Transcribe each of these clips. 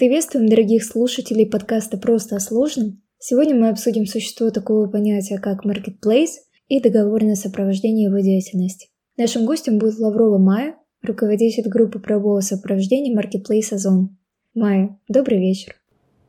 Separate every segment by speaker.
Speaker 1: Приветствуем дорогих слушателей подкаста «Просто о сложном». Сегодня мы обсудим существо такого понятия, как marketplace и договорное сопровождение его деятельности. Нашим гостем будет Лаврова Майя, руководитель группы правового сопровождения Marketplace Озон. Майя, добрый вечер.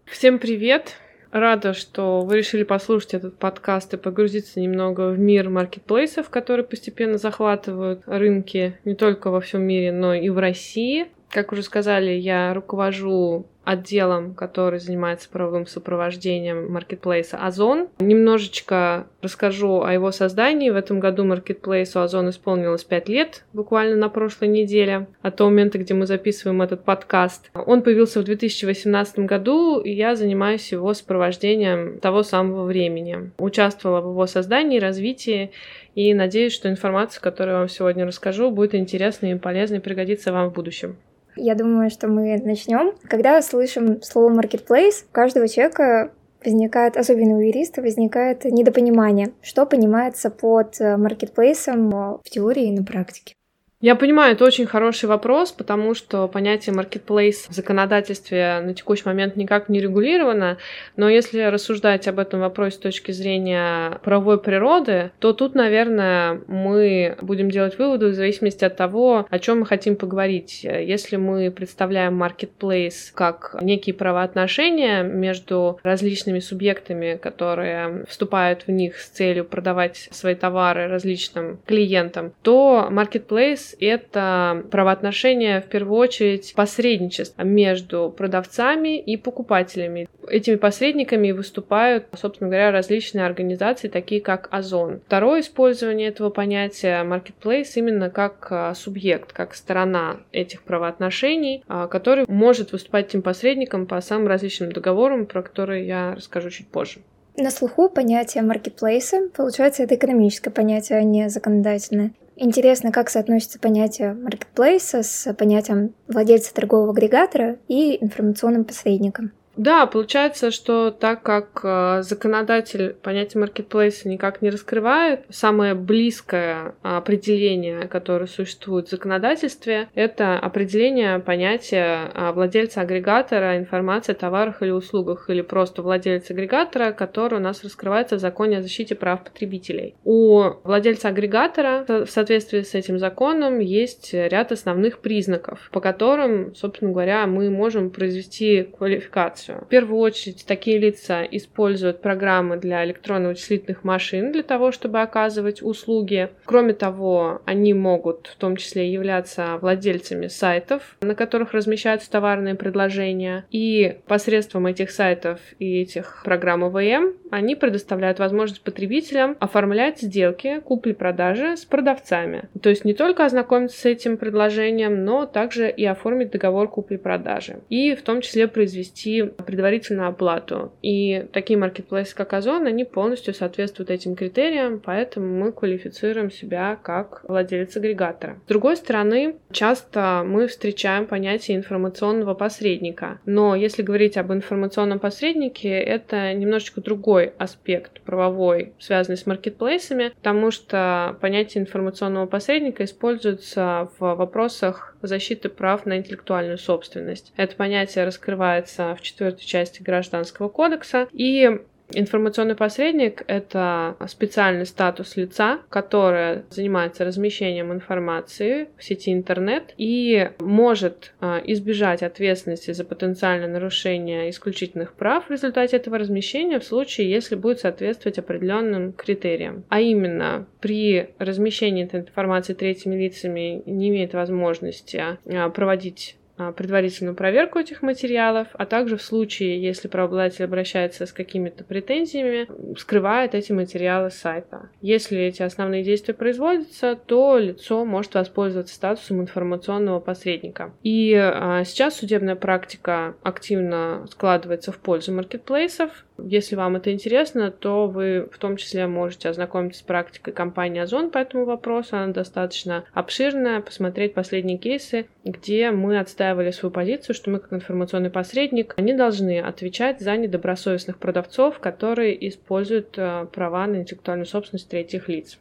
Speaker 2: Всем привет! Рада, что вы решили послушать этот подкаст и погрузиться немного в мир маркетплейсов, которые постепенно захватывают рынки не только во всем мире, но и в России. Как уже сказали, я руковожу отделом, который занимается правовым сопровождением маркетплейса Озон. Немножечко расскажу о его создании. В этом году маркетплейсу Озон исполнилось 5 лет, буквально на прошлой неделе, от того момента, где мы записываем этот подкаст. Он появился в 2018 году, и я занимаюсь его сопровождением того самого времени. Участвовала в его создании, развитии, и надеюсь, что информация, которую я вам сегодня расскажу, будет интересной и полезной пригодится вам в будущем.
Speaker 1: Я думаю, что мы начнем. Когда слышим слово marketplace, у каждого человека возникает, особенно у юриста, возникает недопонимание, что понимается под маркетплейсом в теории и на практике.
Speaker 2: Я понимаю, это очень хороший вопрос, потому что понятие marketplace в законодательстве на текущий момент никак не регулировано, но если рассуждать об этом вопросе с точки зрения правовой природы, то тут, наверное, мы будем делать выводы в зависимости от того, о чем мы хотим поговорить. Если мы представляем marketplace как некие правоотношения между различными субъектами, которые вступают в них с целью продавать свои товары различным клиентам, то marketplace это правоотношения, в первую очередь, посредничество между продавцами и покупателями. Этими посредниками выступают, собственно говоря, различные организации, такие как Озон. Второе использование этого понятия marketplace именно как а, субъект, как сторона этих правоотношений, а, который может выступать этим посредником по самым различным договорам, про которые я расскажу чуть позже.
Speaker 1: На слуху понятие маркетплейса, получается, это экономическое понятие, а не законодательное. Интересно, как соотносится понятие маркетплейса с понятием владельца торгового агрегатора и информационным посредником.
Speaker 2: Да, получается, что так как э, законодатель понятие маркетплейса никак не раскрывает, самое близкое определение, которое существует в законодательстве, это определение понятия э, владельца агрегатора информации о товарах или услугах, или просто владельца агрегатора, который у нас раскрывается в законе о защите прав потребителей. У владельца агрегатора в соответствии с этим законом есть ряд основных признаков, по которым, собственно говоря, мы можем произвести квалификацию информацию. В первую очередь, такие лица используют программы для электронно-вычислительных машин для того, чтобы оказывать услуги. Кроме того, они могут в том числе являться владельцами сайтов, на которых размещаются товарные предложения. И посредством этих сайтов и этих программ ОВМ они предоставляют возможность потребителям оформлять сделки купли-продажи с продавцами. То есть не только ознакомиться с этим предложением, но также и оформить договор купли-продажи. И в том числе произвести предварительную оплату. И такие маркетплейсы, как Озон, они полностью соответствуют этим критериям, поэтому мы квалифицируем себя как владелец агрегатора. С другой стороны, часто мы встречаем понятие информационного посредника. Но если говорить об информационном посреднике, это немножечко другой аспект правовой, связанный с маркетплейсами, потому что понятие информационного посредника используется в вопросах защиты прав на интеллектуальную собственность. Это понятие раскрывается в четвертой части Гражданского кодекса, и Информационный посредник — это специальный статус лица, которое занимается размещением информации в сети интернет и может а, избежать ответственности за потенциальное нарушение исключительных прав в результате этого размещения в случае, если будет соответствовать определенным критериям. А именно, при размещении этой информации третьими лицами не имеет возможности а, проводить предварительную проверку этих материалов, а также в случае, если правообладатель обращается с какими-то претензиями, скрывает эти материалы с сайта. Если эти основные действия производятся, то лицо может воспользоваться статусом информационного посредника. И а, сейчас судебная практика активно складывается в пользу маркетплейсов, если вам это интересно, то вы в том числе можете ознакомиться с практикой компании Озон по этому вопросу. Она достаточно обширная, посмотреть последние кейсы, где мы отстаивали свою позицию, что мы как информационный посредник не должны отвечать за недобросовестных продавцов, которые используют э, права на интеллектуальную собственность третьих лиц.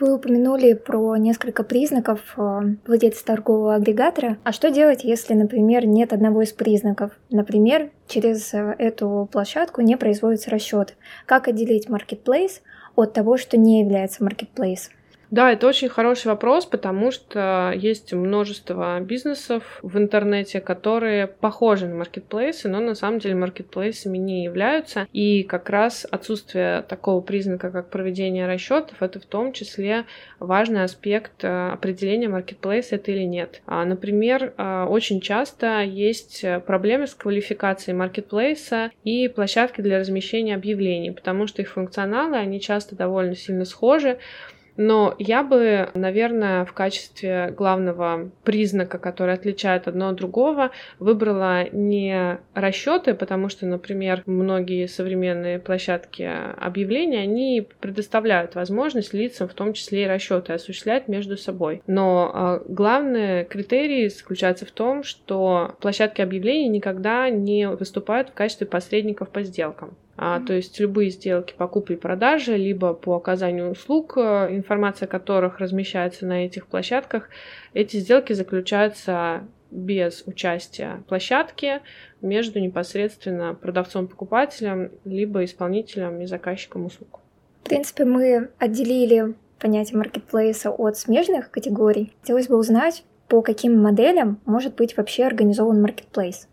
Speaker 1: Вы упомянули про несколько признаков э, владельца торгового агрегатора. А что делать, если, например, нет одного из признаков? Например, через э, эту площадку не производятся расчеты. Как отделить marketplace от того, что не является marketplace?
Speaker 2: Да, это очень хороший вопрос, потому что есть множество бизнесов в интернете, которые похожи на маркетплейсы, но на самом деле маркетплейсами не являются. И как раз отсутствие такого признака, как проведение расчетов, это в том числе важный аспект э, определения маркетплейса это или нет. А, например, э, очень часто есть проблемы с квалификацией маркетплейса и площадки для размещения объявлений, потому что их функционалы, они часто довольно сильно схожи. Но я бы, наверное, в качестве главного признака, который отличает одно от другого, выбрала не расчеты, потому что, например, многие современные площадки объявлений, они предоставляют возможность лицам, в том числе и расчеты, осуществлять между собой. Но э, главный критерий заключается в том, что площадки объявлений никогда не выступают в качестве посредников по сделкам. А, то есть любые сделки по купле и продаже, либо по оказанию услуг, э, информация о которых размещается на этих площадках, эти сделки заключаются без участия площадки между непосредственно продавцом-покупателем, либо исполнителем и заказчиком услуг.
Speaker 1: В принципе, мы отделили понятие маркетплейса от смежных категорий. Хотелось бы узнать, по каким моделям может быть вообще организован маркетплейс.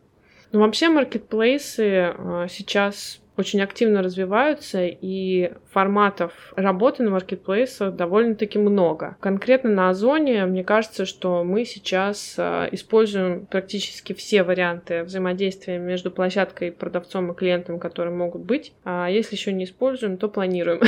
Speaker 2: Ну, вообще маркетплейсы э, сейчас очень активно развиваются, и форматов работы на маркетплейсах довольно-таки много. Конкретно на Озоне, мне кажется, что мы сейчас э, используем практически все варианты взаимодействия между площадкой, продавцом и клиентом, которые могут быть. А если еще не используем, то планируем.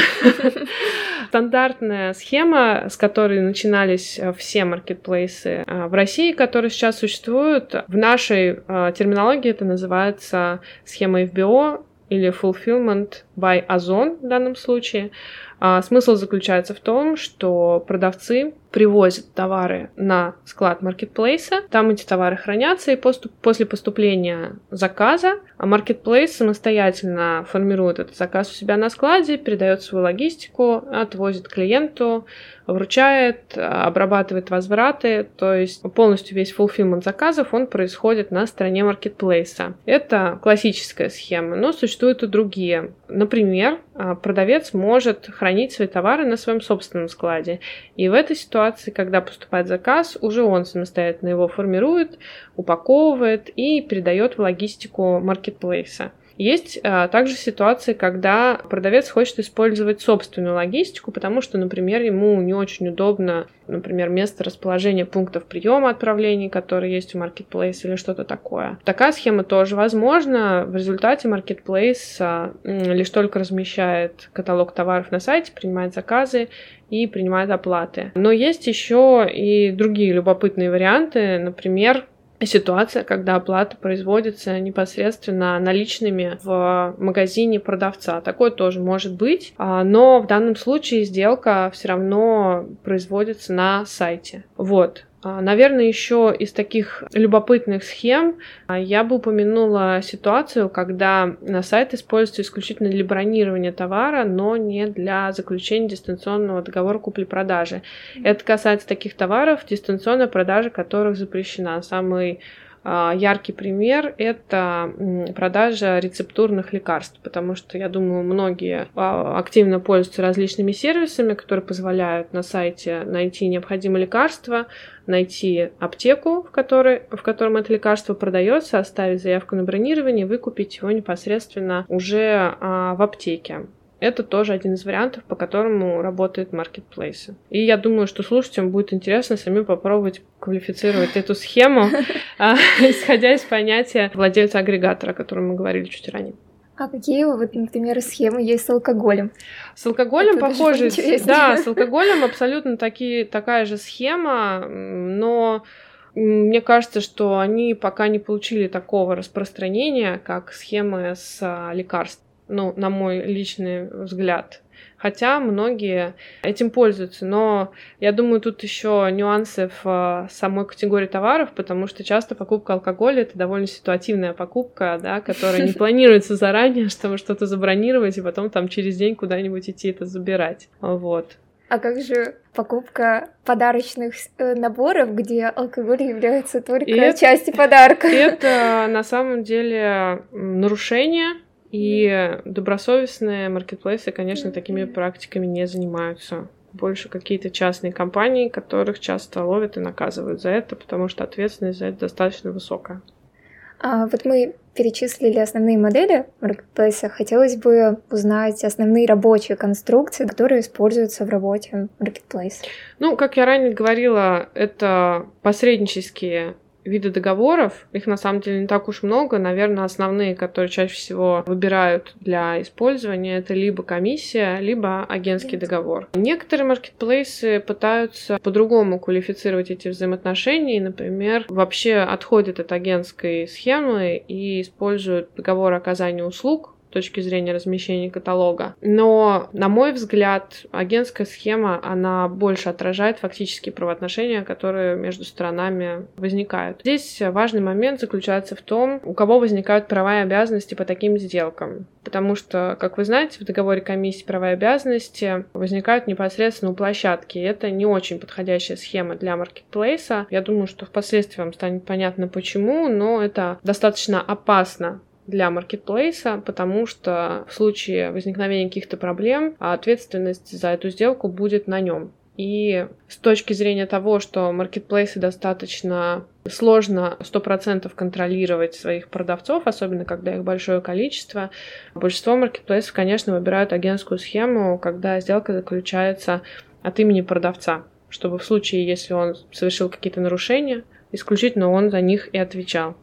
Speaker 2: Стандартная схема, с которой начинались э, все маркетплейсы э, в России, которые сейчас существуют, в нашей терминологии это называется схема FBO, или fulfillment by Ozon в данном случае. А, смысл заключается в том, что продавцы привозят товары на склад маркетплейса, там эти товары хранятся, и поступ, после поступления заказа маркетплейс самостоятельно формирует этот заказ у себя на складе, передает свою логистику, отвозит клиенту, вручает, обрабатывает возвраты, то есть полностью весь fulfillment заказов, он происходит на стороне маркетплейса. Это классическая схема, но существуют и другие. Например, продавец может хранить свои товары на своем собственном складе, и в этой ситуации, когда поступает заказ, уже он самостоятельно его формирует, упаковывает и передает в логистику маркетплейса. Есть а, также ситуации, когда продавец хочет использовать собственную логистику, потому что, например, ему не очень удобно, например, место расположения пунктов приема отправлений, которые есть у Marketplace или что-то такое. Такая схема тоже возможна. В результате Marketplace а, лишь только размещает каталог товаров на сайте, принимает заказы и принимает оплаты. Но есть еще и другие любопытные варианты, например, ситуация, когда оплата производится непосредственно наличными в магазине продавца. Такое тоже может быть, а, но в данном случае сделка все равно производится на сайте. Вот. А, наверное, еще из таких любопытных схем а, я бы упомянула ситуацию, когда на сайт используется исключительно для бронирования товара, но не для заключения дистанционного договора купли-продажи. Это касается таких товаров, дистанционная продажа которых запрещена. Самый яркий пример – это продажа рецептурных лекарств, потому что, я думаю, многие а, активно пользуются различными сервисами, которые позволяют на сайте найти необходимое лекарство, найти аптеку, в которой, в котором это лекарство продается, оставить заявку на бронирование, выкупить его непосредственно уже а, в аптеке. Это тоже один из вариантов, по которому работают маркетплейсы. И я думаю, что слушателям будет интересно сами попробовать квалифицировать эту схему, а, исходя из понятия владельца агрегатора, о котором мы говорили чуть ранее.
Speaker 1: А какие, вот, например, схемы есть с алкоголем?
Speaker 2: С алкоголем Это похоже, да, с алкоголем абсолютно такие, такая же схема, но мне кажется, что они пока не получили такого распространения, как схемы с а, лекарством ну, на мой личный взгляд. Хотя многие этим пользуются, но я думаю, тут еще нюансы в э, самой категории товаров, потому что часто покупка алкоголя это довольно ситуативная покупка, да, которая не планируется заранее, чтобы что-то забронировать и потом там через день куда-нибудь идти это забирать. Вот.
Speaker 1: А как же покупка подарочных э, наборов, где алкоголь является только это, частью подарка?
Speaker 2: Это на самом деле нарушение, и добросовестные маркетплейсы, конечно, такими практиками не занимаются. Больше какие-то частные компании, которых часто ловят и наказывают за это, потому что ответственность за это достаточно высокая.
Speaker 1: А вот мы перечислили основные модели маркетплейса. Хотелось бы узнать основные рабочие конструкции, которые используются в работе маркетплейса.
Speaker 2: Ну, как я ранее говорила, это посреднические виды договоров. Их на самом деле не так уж много. Наверное, основные, которые чаще всего выбирают для использования, это либо комиссия, либо агентский договор. Некоторые маркетплейсы пытаются по-другому квалифицировать эти взаимоотношения и, например, вообще отходят от агентской схемы и используют договор оказания услуг точки зрения размещения каталога. Но, на мой взгляд, агентская схема, она больше отражает фактические правоотношения, которые между сторонами возникают. Здесь важный момент заключается в том, у кого возникают права и обязанности по таким сделкам. Потому что, как вы знаете, в договоре комиссии права и обязанности возникают непосредственно у площадки. И это не очень подходящая схема для маркетплейса. Я думаю, что впоследствии вам станет понятно почему, но это достаточно опасно для маркетплейса, потому что в случае возникновения каких-то проблем ответственность за эту сделку будет на нем. И с точки зрения того, что маркетплейсы достаточно сложно 100% контролировать своих продавцов, особенно когда их большое количество, большинство маркетплейсов, конечно, выбирают агентскую схему, когда сделка заключается от имени продавца, чтобы в случае, если он совершил какие-то нарушения, исключительно он за них и отвечал.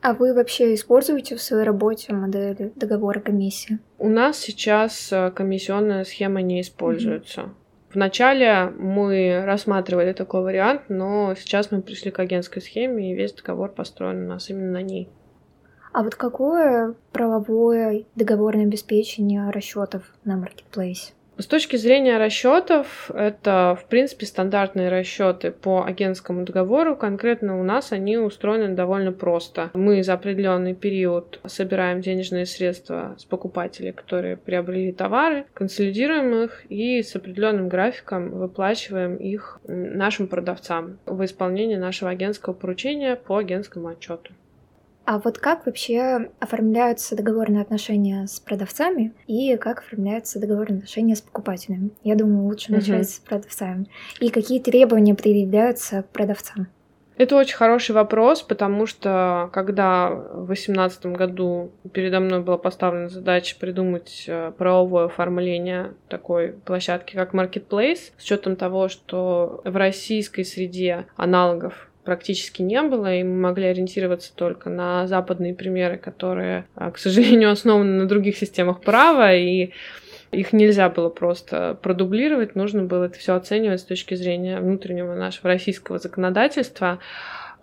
Speaker 1: А вы вообще используете в своей работе модели договора комиссии?
Speaker 2: У нас сейчас э, комиссионная схема не используется. Mm-hmm. Вначале мы рассматривали такой вариант, но сейчас мы пришли к агентской схеме, и весь договор построен у нас именно на ней.
Speaker 1: А вот какое правовое договорное обеспечение расчетов на маркетплейсе?
Speaker 2: С точки зрения расчетов, это, в принципе, стандартные расчеты по агентскому договору. Конкретно у нас они устроены довольно просто. Мы за определенный период собираем денежные средства с покупателей, которые приобрели товары, консолидируем их и с определенным графиком выплачиваем их нашим продавцам в исполнении нашего агентского поручения по агентскому отчету.
Speaker 1: А вот как вообще оформляются договорные отношения с продавцами и как оформляются договорные отношения с покупателями? Я думаю, лучше начать угу. с продавцами. И какие требования предъявляются к продавцам?
Speaker 2: Это очень хороший вопрос, потому что когда в 2018 году передо мной была поставлена задача придумать э, правовое оформление такой площадки, как Marketplace, с учетом того, что в российской среде аналогов практически не было, и мы могли ориентироваться только на западные примеры, которые, а, к сожалению, основаны на других системах права, и их нельзя было просто продублировать, нужно было это все оценивать с точки зрения внутреннего нашего российского законодательства.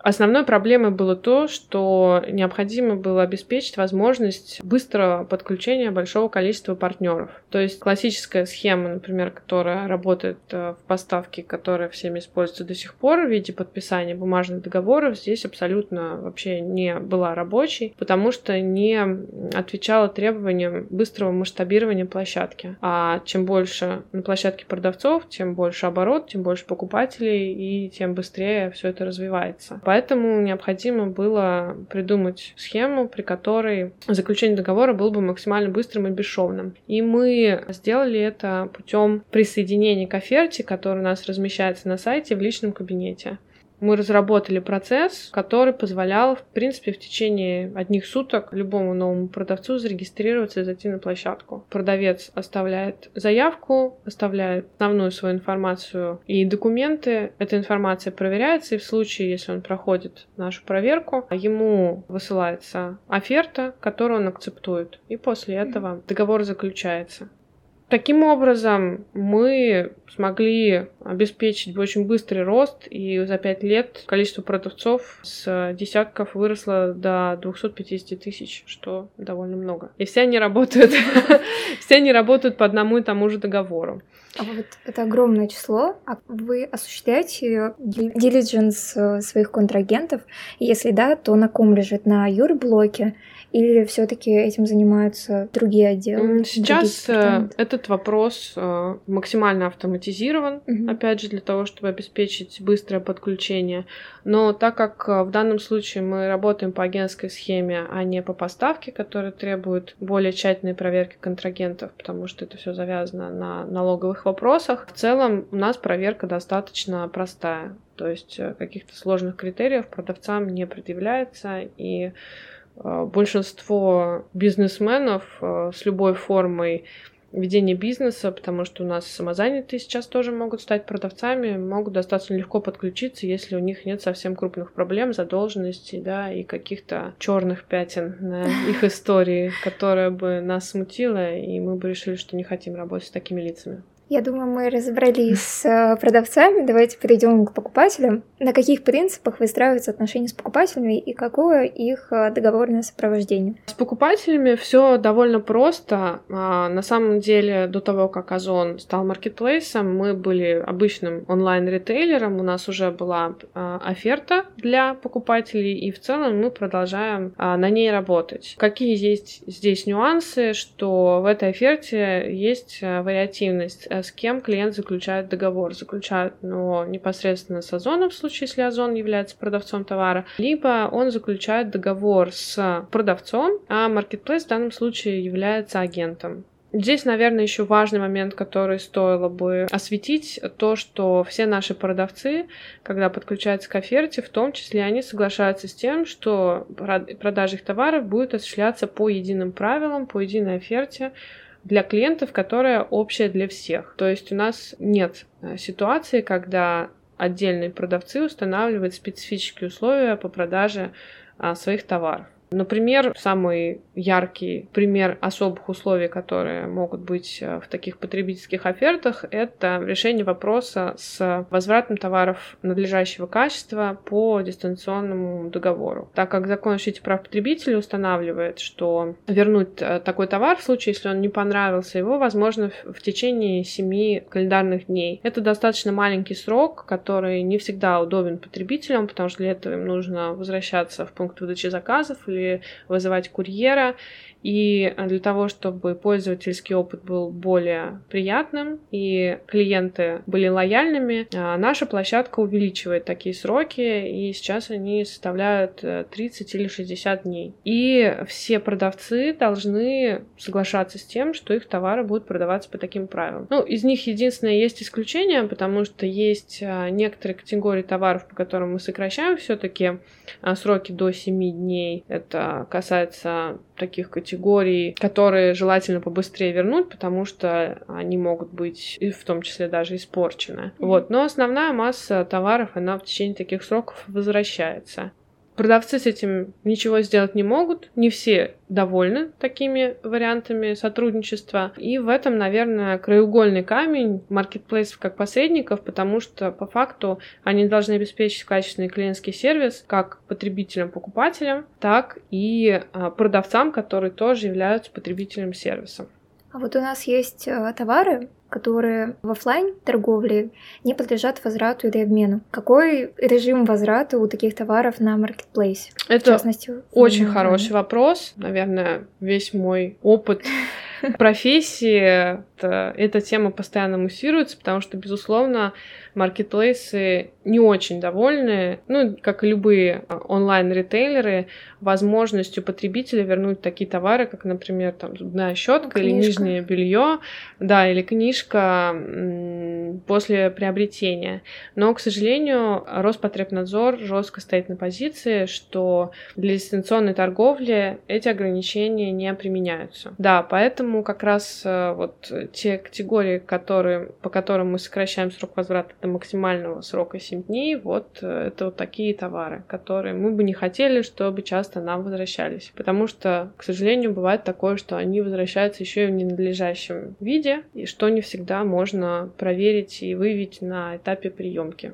Speaker 2: Основной проблемой было то, что необходимо было обеспечить возможность быстрого подключения большого количества партнеров. То есть классическая схема, например, которая работает э, в поставке, которая всеми используется до сих пор в виде подписания бумажных договоров, здесь абсолютно вообще не была рабочей, потому что не отвечала требованиям быстрого масштабирования площадки. А чем больше на площадке продавцов, тем больше оборот, тем больше покупателей и тем быстрее все это развивается. Поэтому необходимо было придумать схему, при которой заключение договора было бы максимально быстрым и бесшовным. И мы сделали это путем присоединения к оферте, которая у нас размещается на сайте в личном кабинете мы разработали процесс, который позволял, в принципе, в течение одних суток любому новому продавцу зарегистрироваться и зайти на площадку. Продавец оставляет заявку, оставляет основную свою информацию и документы. Эта информация проверяется, и в случае, если он проходит нашу проверку, ему высылается оферта, которую он акцептует. И после этого договор заключается. Таким образом, мы смогли обеспечить очень быстрый рост, и за пять лет количество продавцов с десятков выросло до 250 тысяч, что довольно много. И все они работают, все они работают по одному и тому же договору.
Speaker 1: А вот это огромное число. А вы осуществляете дилидженс э, своих контрагентов? Если да, то на ком лежит? На юрблоке или все-таки этим занимаются другие отделы?
Speaker 2: Сейчас э, этот вопрос э, максимально автоматизирован, угу. опять же, для того, чтобы обеспечить быстрое подключение. Но так как э, в данном случае мы работаем по агентской схеме, а не по поставке, которая требует более тщательной проверки контрагентов, потому что это все завязано на налоговых вопросах, в целом у нас проверка достаточно простая. То есть каких-то сложных критериев продавцам не предъявляется, и большинство бизнесменов э, с любой формой ведения бизнеса, потому что у нас самозанятые сейчас тоже могут стать продавцами, могут достаточно легко подключиться, если у них нет совсем крупных проблем, задолженностей, да, и каких-то черных пятен на их истории, которая бы нас смутила, и мы бы решили, что не хотим работать с такими лицами.
Speaker 1: Я думаю, мы разобрались с э, продавцами. Давайте перейдем к покупателям. На каких принципах выстраиваются отношения с покупателями и какое их э, договорное сопровождение?
Speaker 2: С покупателями все довольно просто. А, на самом деле, до того, как Озон стал маркетплейсом, мы были обычным онлайн-ритейлером. У нас уже была а, оферта для покупателей, и в целом мы продолжаем а, на ней работать. Какие есть здесь нюансы, что в этой оферте есть вариативность Э, с кем клиент заключает договор. Заключает ну, непосредственно с Озоном, в случае, если Озон является продавцом товара, либо он заключает договор с продавцом, а Marketplace в данном случае является агентом. Здесь, наверное, еще важный момент, который стоило бы осветить, то, что все наши продавцы, когда подключаются к оферте, в том числе они соглашаются с тем, что продажа их товаров будет осуществляться по единым правилам, по единой оферте, для клиентов, которая общая для всех. То есть у нас нет э, ситуации, когда отдельные продавцы устанавливают специфические условия по продаже а, своих товаров. Например, самый яркий пример особых условий, которые могут быть э, в таких потребительских офертах, это решение вопроса с возвратом товаров надлежащего качества по дистанционному договору. Так как закон о защите прав потребителя устанавливает, что вернуть э, такой товар в случае, если он не понравился, его возможно в течение 7 календарных дней. Это достаточно маленький срок, который не всегда удобен потребителям, потому что для этого им нужно возвращаться в пункт выдачи заказов или вызывать курьера. И для того, чтобы пользовательский опыт был более приятным и клиенты были лояльными, а, наша площадка увеличивает такие сроки, и сейчас они составляют 30 э, или 60 дней. И все продавцы должны соглашаться с тем, что их товары будут продаваться по таким правилам. Ну, из них единственное есть исключение, потому что есть а, некоторые категории товаров, по которым мы сокращаем все-таки а, сроки до 7 дней. Касается таких категорий, которые желательно побыстрее вернуть, потому что они могут быть в том числе даже испорчены. Вот. Но основная масса товаров, она в течение таких сроков возвращается. Продавцы с этим ничего сделать не могут, не все довольны такими вариантами сотрудничества. И в этом, наверное, краеугольный камень маркетплейсов как посредников, потому что по факту они должны обеспечить качественный клиентский сервис как потребителям-покупателям, так и а, продавцам, которые тоже являются потребителем сервиса.
Speaker 1: А вот у нас есть э, товары, которые в офлайн торговле не подлежат возврату или обмену. Какой режим возврата у таких товаров на маркетплейсе?
Speaker 2: Это в частности, очень хороший вопрос. Наверное, весь мой опыт профессии эта тема постоянно муссируется, потому что, безусловно, маркетплейсы не очень довольны, ну, как и любые а, онлайн-ритейлеры, возможностью потребителя вернуть такие товары, как, например, там зубная щетка или нижнее белье, да, или книжка после приобретения. Но, к сожалению, Роспотребнадзор жестко стоит на позиции, что для дистанционной торговли эти ограничения не применяются. Да, поэтому как раз э, вот те категории, которые, по которым мы сокращаем срок возврата до максимального срока 7 дней, вот э, это вот такие товары, которые мы бы не хотели, чтобы часто нам возвращались. Потому что, к сожалению, бывает такое, что они возвращаются еще и в ненадлежащем виде, и что не всегда можно проверить и выявить на этапе приемки.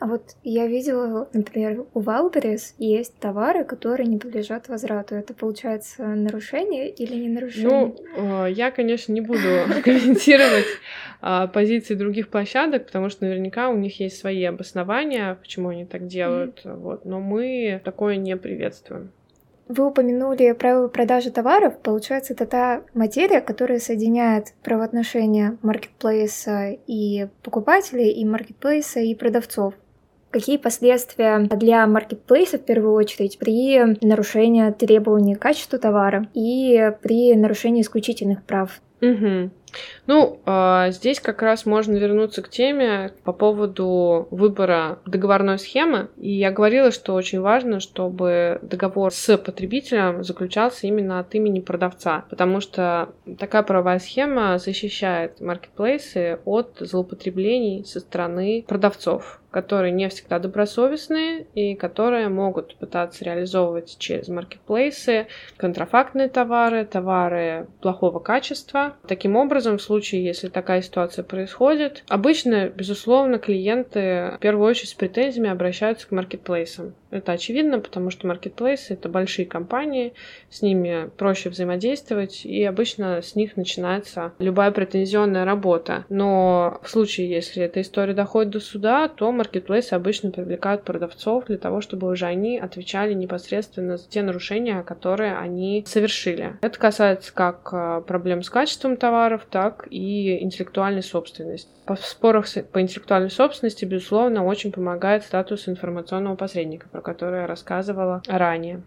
Speaker 1: А вот я видела, например, у Wildberries есть товары, которые не подлежат возврату. Это получается нарушение или не нарушение?
Speaker 2: Ну, э, я, конечно, не буду комментировать а, позиции других площадок, потому что наверняка у них есть свои обоснования, почему они так делают. Вот. Но мы такое не приветствуем.
Speaker 1: Вы упомянули правила продажи товаров. Получается, это та материя, которая соединяет правоотношения маркетплейса и покупателей, и маркетплейса и продавцов. Какие последствия для маркетплейса в первую очередь при нарушении требований к качеству товара и при нарушении исключительных прав?
Speaker 2: Угу. Ну, э, здесь как раз можно вернуться к теме по поводу выбора договорной схемы. И я говорила, что очень важно, чтобы договор с потребителем заключался именно от имени продавца, потому что такая правовая схема защищает маркетплейсы от злоупотреблений со стороны продавцов которые не всегда добросовестные и которые могут пытаться реализовывать через маркетплейсы контрафактные товары, товары плохого качества. Таким образом, в случае, если такая ситуация происходит, обычно, безусловно, клиенты в первую очередь с претензиями обращаются к маркетплейсам. Это очевидно, потому что маркетплейсы — это большие компании, с ними проще взаимодействовать, и обычно с них начинается любая претензионная работа. Но в случае, если эта история доходит до суда, то маркетплейсы обычно привлекают продавцов для того, чтобы уже они отвечали непосредственно за те нарушения, которые они совершили. Это касается как э, проблем с качеством товаров, так и интеллектуальной собственности. В спорах по интеллектуальной собственности, безусловно, очень помогает статус информационного посредника, про который я рассказывала ранее.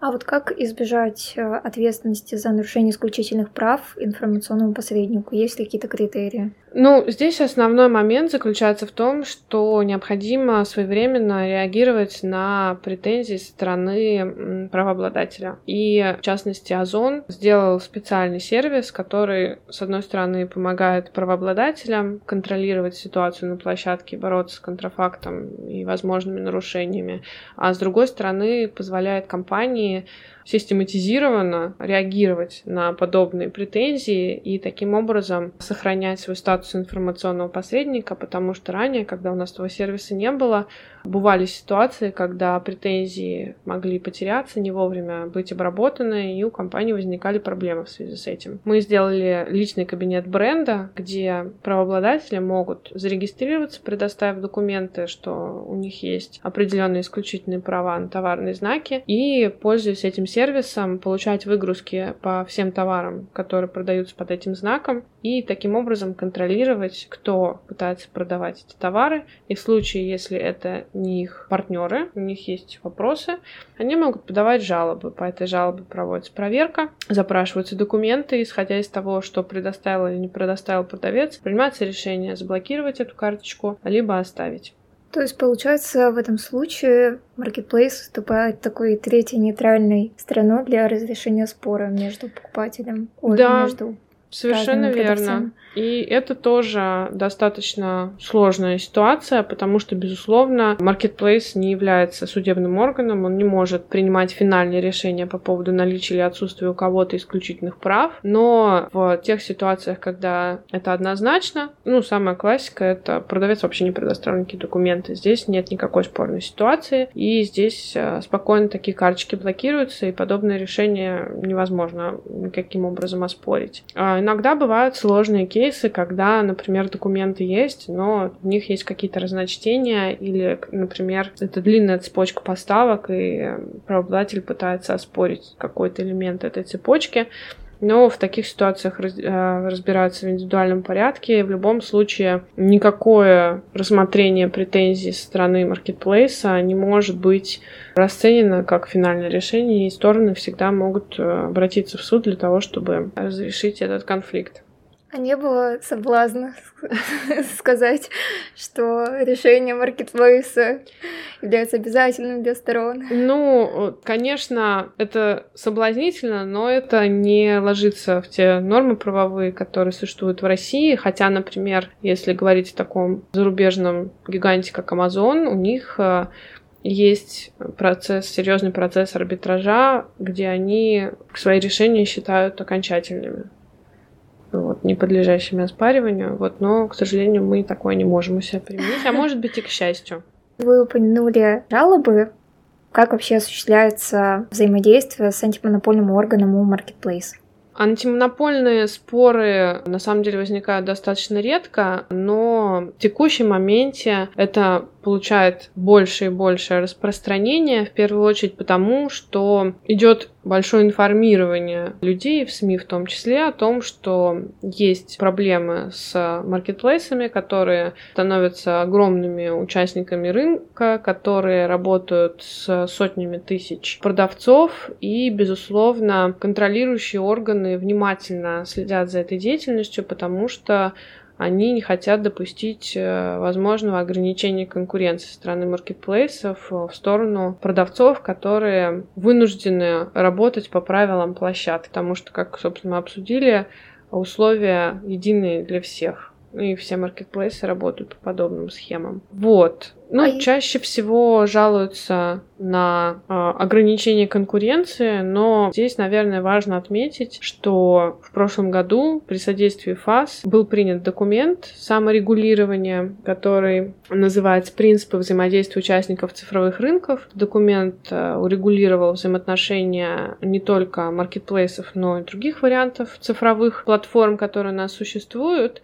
Speaker 1: А вот как избежать э, ответственности за нарушение исключительных прав информационному посреднику? Есть ли какие-то критерии?
Speaker 2: Ну, здесь основной момент заключается в том, что необходимо своевременно реагировать на претензии со стороны правообладателя. И, в частности, Озон сделал специальный сервис, который, с одной стороны, помогает правообладателям контролировать ситуацию на площадке, бороться с контрафактом и возможными нарушениями, а с другой стороны, позволяет компании компании систематизированно реагировать на подобные претензии и таким образом сохранять свой статус информационного посредника, потому что ранее, когда у нас этого сервиса не было, бывали ситуации, когда претензии могли потеряться, не вовремя быть обработаны, и у компании возникали проблемы в связи с этим. Мы сделали личный кабинет бренда, где правообладатели могут зарегистрироваться, предоставив документы, что у них есть определенные исключительные права на товарные знаки, и, пользуясь этим сервисом, получать выгрузки по всем товарам, которые продаются под этим знаком, и таким образом контролировать, кто пытается продавать эти товары. И в случае, если это не их партнеры, у них есть вопросы, они могут подавать жалобы. По этой жалобе проводится проверка, запрашиваются документы, исходя из того, что предоставил или не предоставил продавец, принимается решение заблокировать эту карточку, либо оставить.
Speaker 1: То есть, получается, в этом случае Marketplace выступает такой третьей нейтральной стороной для разрешения спора между покупателем,
Speaker 2: да. между Совершенно верно. И это тоже достаточно сложная ситуация, потому что, безусловно, Marketplace не является судебным органом, он не может принимать финальные решения по поводу наличия или отсутствия у кого-то исключительных прав, но в тех ситуациях, когда это однозначно, ну, самая классика — это продавец вообще не предоставил никакие документы. Здесь нет никакой спорной ситуации, и здесь э, спокойно такие карточки блокируются, и подобное решение невозможно никаким образом оспорить. А иногда бывают сложные кейсы, когда, например, документы есть, но в них есть какие-то разночтения, или, например, это длинная цепочка поставок, и правообладатель пытается оспорить какой-то элемент этой цепочки. Но в таких ситуациях раз, э, разбираться в индивидуальном порядке. В любом случае никакое рассмотрение претензий со стороны маркетплейса не может быть расценено как финальное решение, и стороны всегда могут э, обратиться в суд для того, чтобы разрешить этот конфликт.
Speaker 1: А не было соблазна сказать, что решение маркетплейса является обязательным для сторон?
Speaker 2: Ну, конечно, это соблазнительно, но это не ложится в те нормы правовые, которые существуют в России. Хотя, например, если говорить о таком зарубежном гиганте, как Amazon, у них э, есть процесс, серьезный процесс арбитража, где они свои решения считают окончательными вот, не подлежащими оспариванию, вот, но, к сожалению, мы такое не можем у себя применить, а может быть и к счастью.
Speaker 1: Вы упомянули жалобы. Как вообще осуществляется взаимодействие с антимонопольным органом у Marketplace?
Speaker 2: Антимонопольные споры на самом деле возникают достаточно редко, но в текущем моменте это получает больше и больше распространения, в первую очередь потому, что идет большое информирование людей в СМИ в том числе о том, что есть проблемы с маркетплейсами, которые становятся огромными участниками рынка, которые работают с сотнями тысяч продавцов и, безусловно, контролирующие органы внимательно следят за этой деятельностью, потому что они не хотят допустить э, возможного ограничения конкуренции со стороны маркетплейсов в сторону продавцов, которые вынуждены работать по правилам площадки, потому что, как, собственно, мы обсудили, условия единые для всех. И все маркетплейсы работают по подобным схемам. Вот. Ну, а чаще всего жалуются на э, ограничение конкуренции, но здесь, наверное, важно отметить, что в прошлом году при содействии ФАС был принят документ саморегулирования, который называется «Принципы взаимодействия участников цифровых рынков». Документ э, урегулировал взаимоотношения не только маркетплейсов, но и других вариантов цифровых платформ, которые у нас существуют.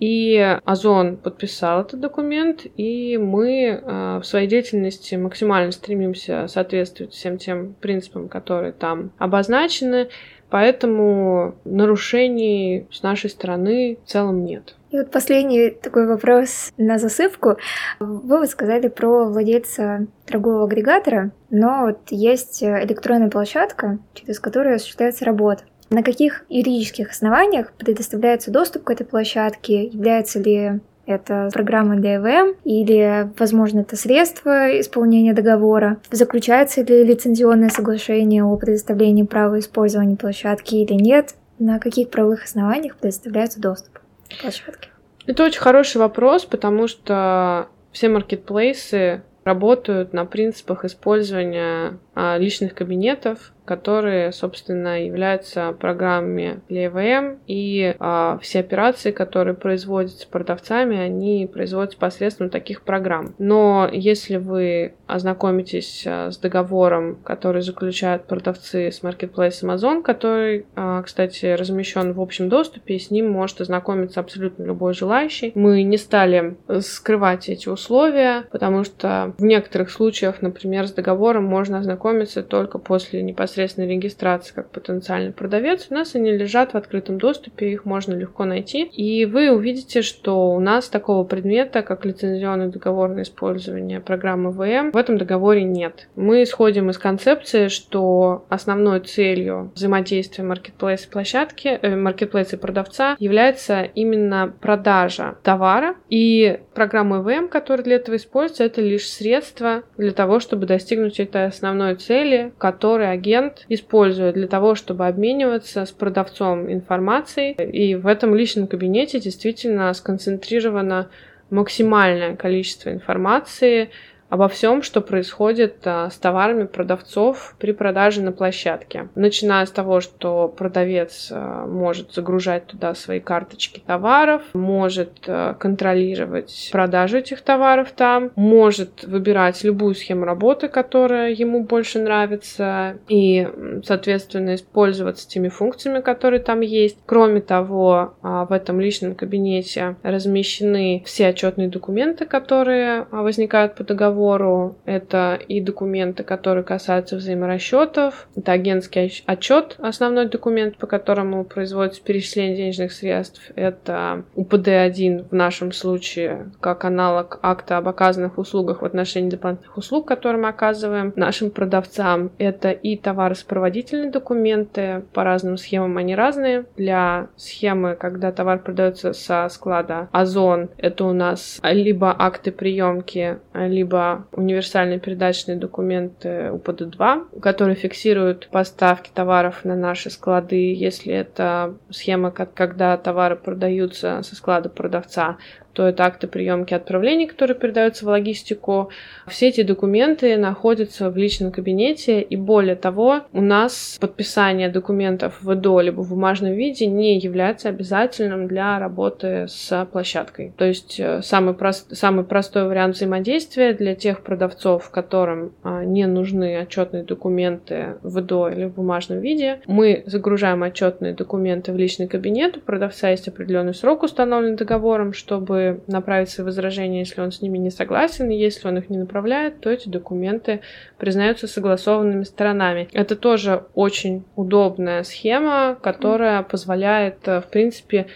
Speaker 2: И Озон подписал этот документ, и мы э, в своей деятельности максимально стремимся соответствовать всем тем принципам, которые там обозначены, поэтому нарушений с нашей стороны в целом нет.
Speaker 1: И вот последний такой вопрос на засыпку. Вы сказали про владельца торгового агрегатора, но вот есть электронная площадка, через которую осуществляется работа. На каких юридических основаниях предоставляется доступ к этой площадке? Является ли это программа ДВМ или, возможно, это средство исполнения договора. Заключается ли лицензионное соглашение о предоставлении права использования площадки или нет? На каких правовых основаниях предоставляется доступ к площадке?
Speaker 2: Это очень хороший вопрос, потому что все маркетплейсы работают на принципах использования а, личных кабинетов которые, собственно, являются программами для EVM, и а, все операции, которые производятся продавцами, они производятся посредством таких программ. Но если вы ознакомитесь а, с договором, который заключают продавцы с Marketplace Amazon, который, а, кстати, размещен в общем доступе, и с ним может ознакомиться абсолютно любой желающий. Мы не стали скрывать эти условия, потому что в некоторых случаях, например, с договором можно ознакомиться только после непосредственно непосредственной регистрации как потенциальный продавец, у нас они лежат в открытом доступе, их можно легко найти. И вы увидите, что у нас такого предмета, как лицензионный договор на использование программы ВМ, в этом договоре нет. Мы исходим из концепции, что основной целью взаимодействия маркетплейса площадки, э, и продавца является именно продажа товара, и программа ВМ, которая для этого используется, это лишь средство для того, чтобы достигнуть этой основной цели, которой агент клиент использует для того, чтобы обмениваться с продавцом информацией. И в этом личном кабинете действительно сконцентрировано максимальное количество информации, обо всем, что происходит а, с товарами продавцов при продаже на площадке. Начиная с того, что продавец а, может загружать туда свои карточки товаров, может а, контролировать продажу этих товаров там, может выбирать любую схему работы, которая ему больше нравится, и, соответственно, использоваться теми функциями, которые там есть. Кроме того, в этом личном кабинете размещены все отчетные документы, которые возникают по договору договору. Это и документы, которые касаются взаиморасчетов. Это агентский отчет, основной документ, по которому производится перечисление денежных средств. Это УПД-1 в нашем случае, как аналог акта об оказанных услугах в отношении дополнительных услуг, которые мы оказываем нашим продавцам. Это и товаросопроводительные документы. По разным схемам они разные. Для схемы, когда товар продается со склада Озон, это у нас либо акты приемки, либо универсальные передачные документы УПД-2, которые фиксируют поставки товаров на наши склады, если это схема, когда товары продаются со склада продавца, то это акты приемки отправлений, которые передаются в логистику. Все эти документы находятся в личном кабинете, и более того, у нас подписание документов в ИДО либо в бумажном виде не является обязательным для работы с площадкой. То есть э, самый, прост, самый простой вариант взаимодействия для тех продавцов, которым а, не нужны отчетные документы в ИДО или в бумажном виде, мы загружаем отчетные документы в личный кабинет. У продавца есть определенный срок, установленный договором, чтобы направить свои возражения, если он с ними не согласен. И если он их не направляет, то эти документы признаются согласованными сторонами. Это тоже очень удобная схема, которая позволяет, в принципе,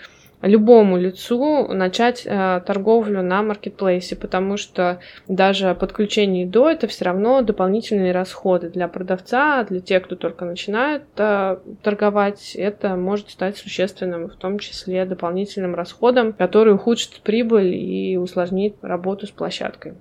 Speaker 2: любому лицу начать э, торговлю на маркетплейсе, потому что даже подключение до это все равно дополнительные расходы для продавца, для тех, кто только начинает э, торговать, это может стать существенным, в том числе дополнительным расходом, который ухудшит прибыль и усложнит работу с площадкой.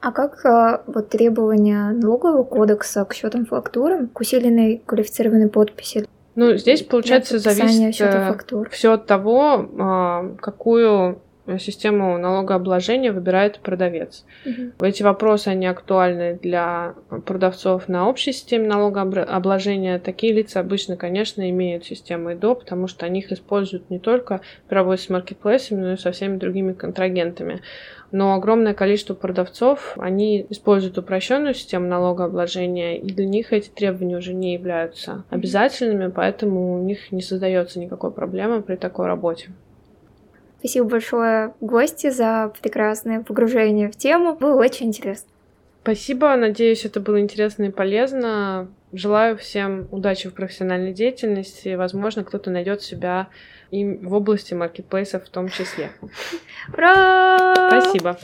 Speaker 1: А как э, вот требования налогового кодекса к счетам фактурам, к усиленной квалифицированной подписи
Speaker 2: ну, здесь, получается, зависит э, все от того, а, какую систему налогообложения выбирает продавец. Угу. Эти вопросы, они актуальны для продавцов на общей системе налогообложения. Такие лица обычно, конечно, имеют систему ИДО, потому что они их используют не только при работе с маркетплейсами, но и со всеми другими контрагентами но огромное количество продавцов, они используют упрощенную систему налогообложения, и для них эти требования уже не являются обязательными, поэтому у них не создается никакой проблемы при такой работе.
Speaker 1: Спасибо большое гости за прекрасное погружение в тему. Было очень интересно.
Speaker 2: Спасибо, надеюсь, это было интересно и полезно. Желаю всем удачи в профессиональной деятельности. Возможно, кто-то найдет себя и в области маркетплейсов в том числе.
Speaker 1: Ура!
Speaker 2: Спасибо.